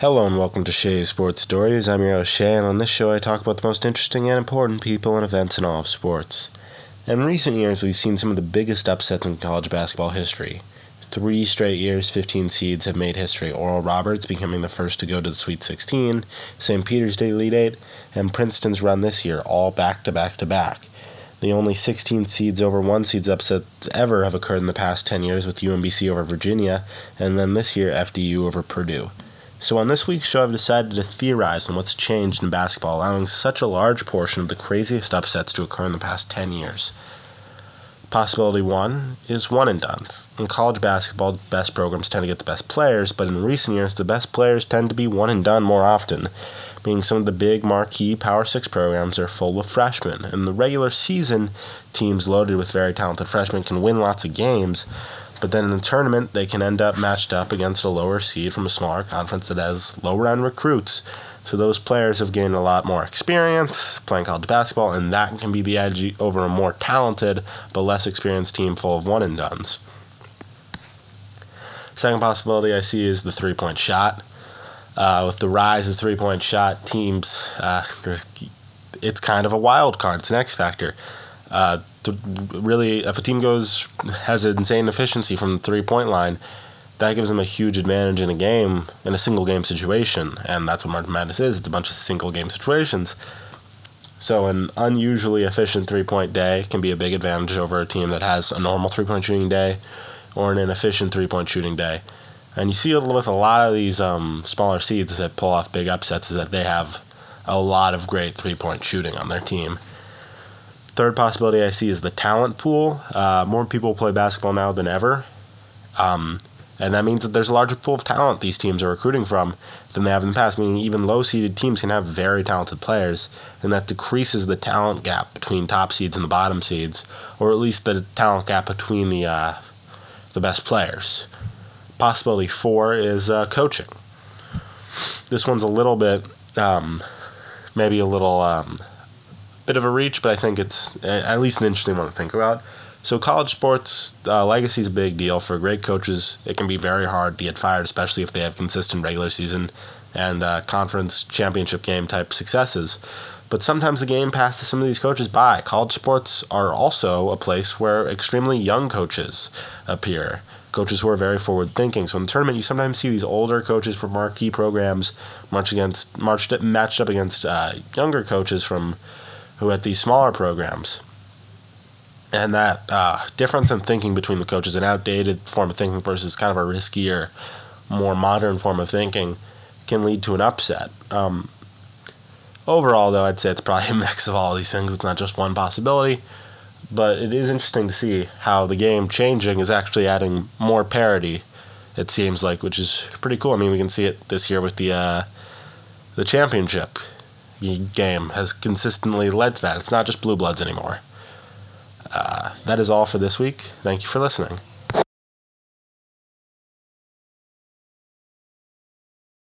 Hello and welcome to Shay's Sports Stories. I'm your host Shay, and on this show I talk about the most interesting and important people and events in all of sports. In recent years, we've seen some of the biggest upsets in college basketball history. Three straight years, 15 seeds have made history. Oral Roberts becoming the first to go to the Sweet 16, St. Peter's Day Elite Eight, and Princeton's run this year, all back to back to back. The only 16 seeds over 1 seeds upsets ever have occurred in the past 10 years with UMBC over Virginia, and then this year FDU over Purdue. So, on this week's show, I've decided to theorize on what's changed in basketball, allowing such a large portion of the craziest upsets to occur in the past 10 years. Possibility one is one and dones. In college basketball, the best programs tend to get the best players, but in recent years, the best players tend to be one and done more often, meaning some of the big marquee Power 6 programs are full of freshmen. In the regular season, teams loaded with very talented freshmen can win lots of games, but then in the tournament, they can end up matched up against a lower seed from a smaller conference that has lower end recruits. So those players have gained a lot more experience playing college basketball, and that can be the edge over a more talented but less experienced team full of one and dones. Second possibility I see is the three point shot. Uh, with the rise of three point shot, teams, uh, it's kind of a wild card. It's an X factor. Uh, really, if a team goes has an insane efficiency from the three point line, that gives them a huge advantage in a game in a single game situation, and that's what March Madness is. It's a bunch of single game situations. So an unusually efficient three point day can be a big advantage over a team that has a normal three point shooting day or an inefficient three point shooting day. And you see with a lot of these um, smaller seeds that pull off big upsets is that they have a lot of great three point shooting on their team. Third possibility I see is the talent pool. Uh, more people play basketball now than ever. Um, and that means that there's a larger pool of talent these teams are recruiting from than they have in the past, meaning even low seeded teams can have very talented players, and that decreases the talent gap between top seeds and the bottom seeds, or at least the talent gap between the, uh, the best players. Possibility four is uh, coaching. This one's a little bit, um, maybe a little um, bit of a reach, but I think it's at least an interesting one to think about. So, college sports uh, legacy is a big deal for great coaches. It can be very hard to get fired, especially if they have consistent regular season and uh, conference championship game type successes. But sometimes the game passes some of these coaches by. College sports are also a place where extremely young coaches appear, coaches who are very forward thinking. So in the tournament, you sometimes see these older coaches from marquee programs march against, marched, matched up against uh, younger coaches from who at these smaller programs. And that uh, difference in thinking between the coaches, an outdated form of thinking versus kind of a riskier, more modern form of thinking, can lead to an upset. Um, overall, though, I'd say it's probably a mix of all these things. It's not just one possibility, but it is interesting to see how the game changing is actually adding more parity. It seems like, which is pretty cool. I mean, we can see it this year with the uh, the championship game has consistently led to that. It's not just blue bloods anymore. Uh, that is all for this week. Thank you for listening.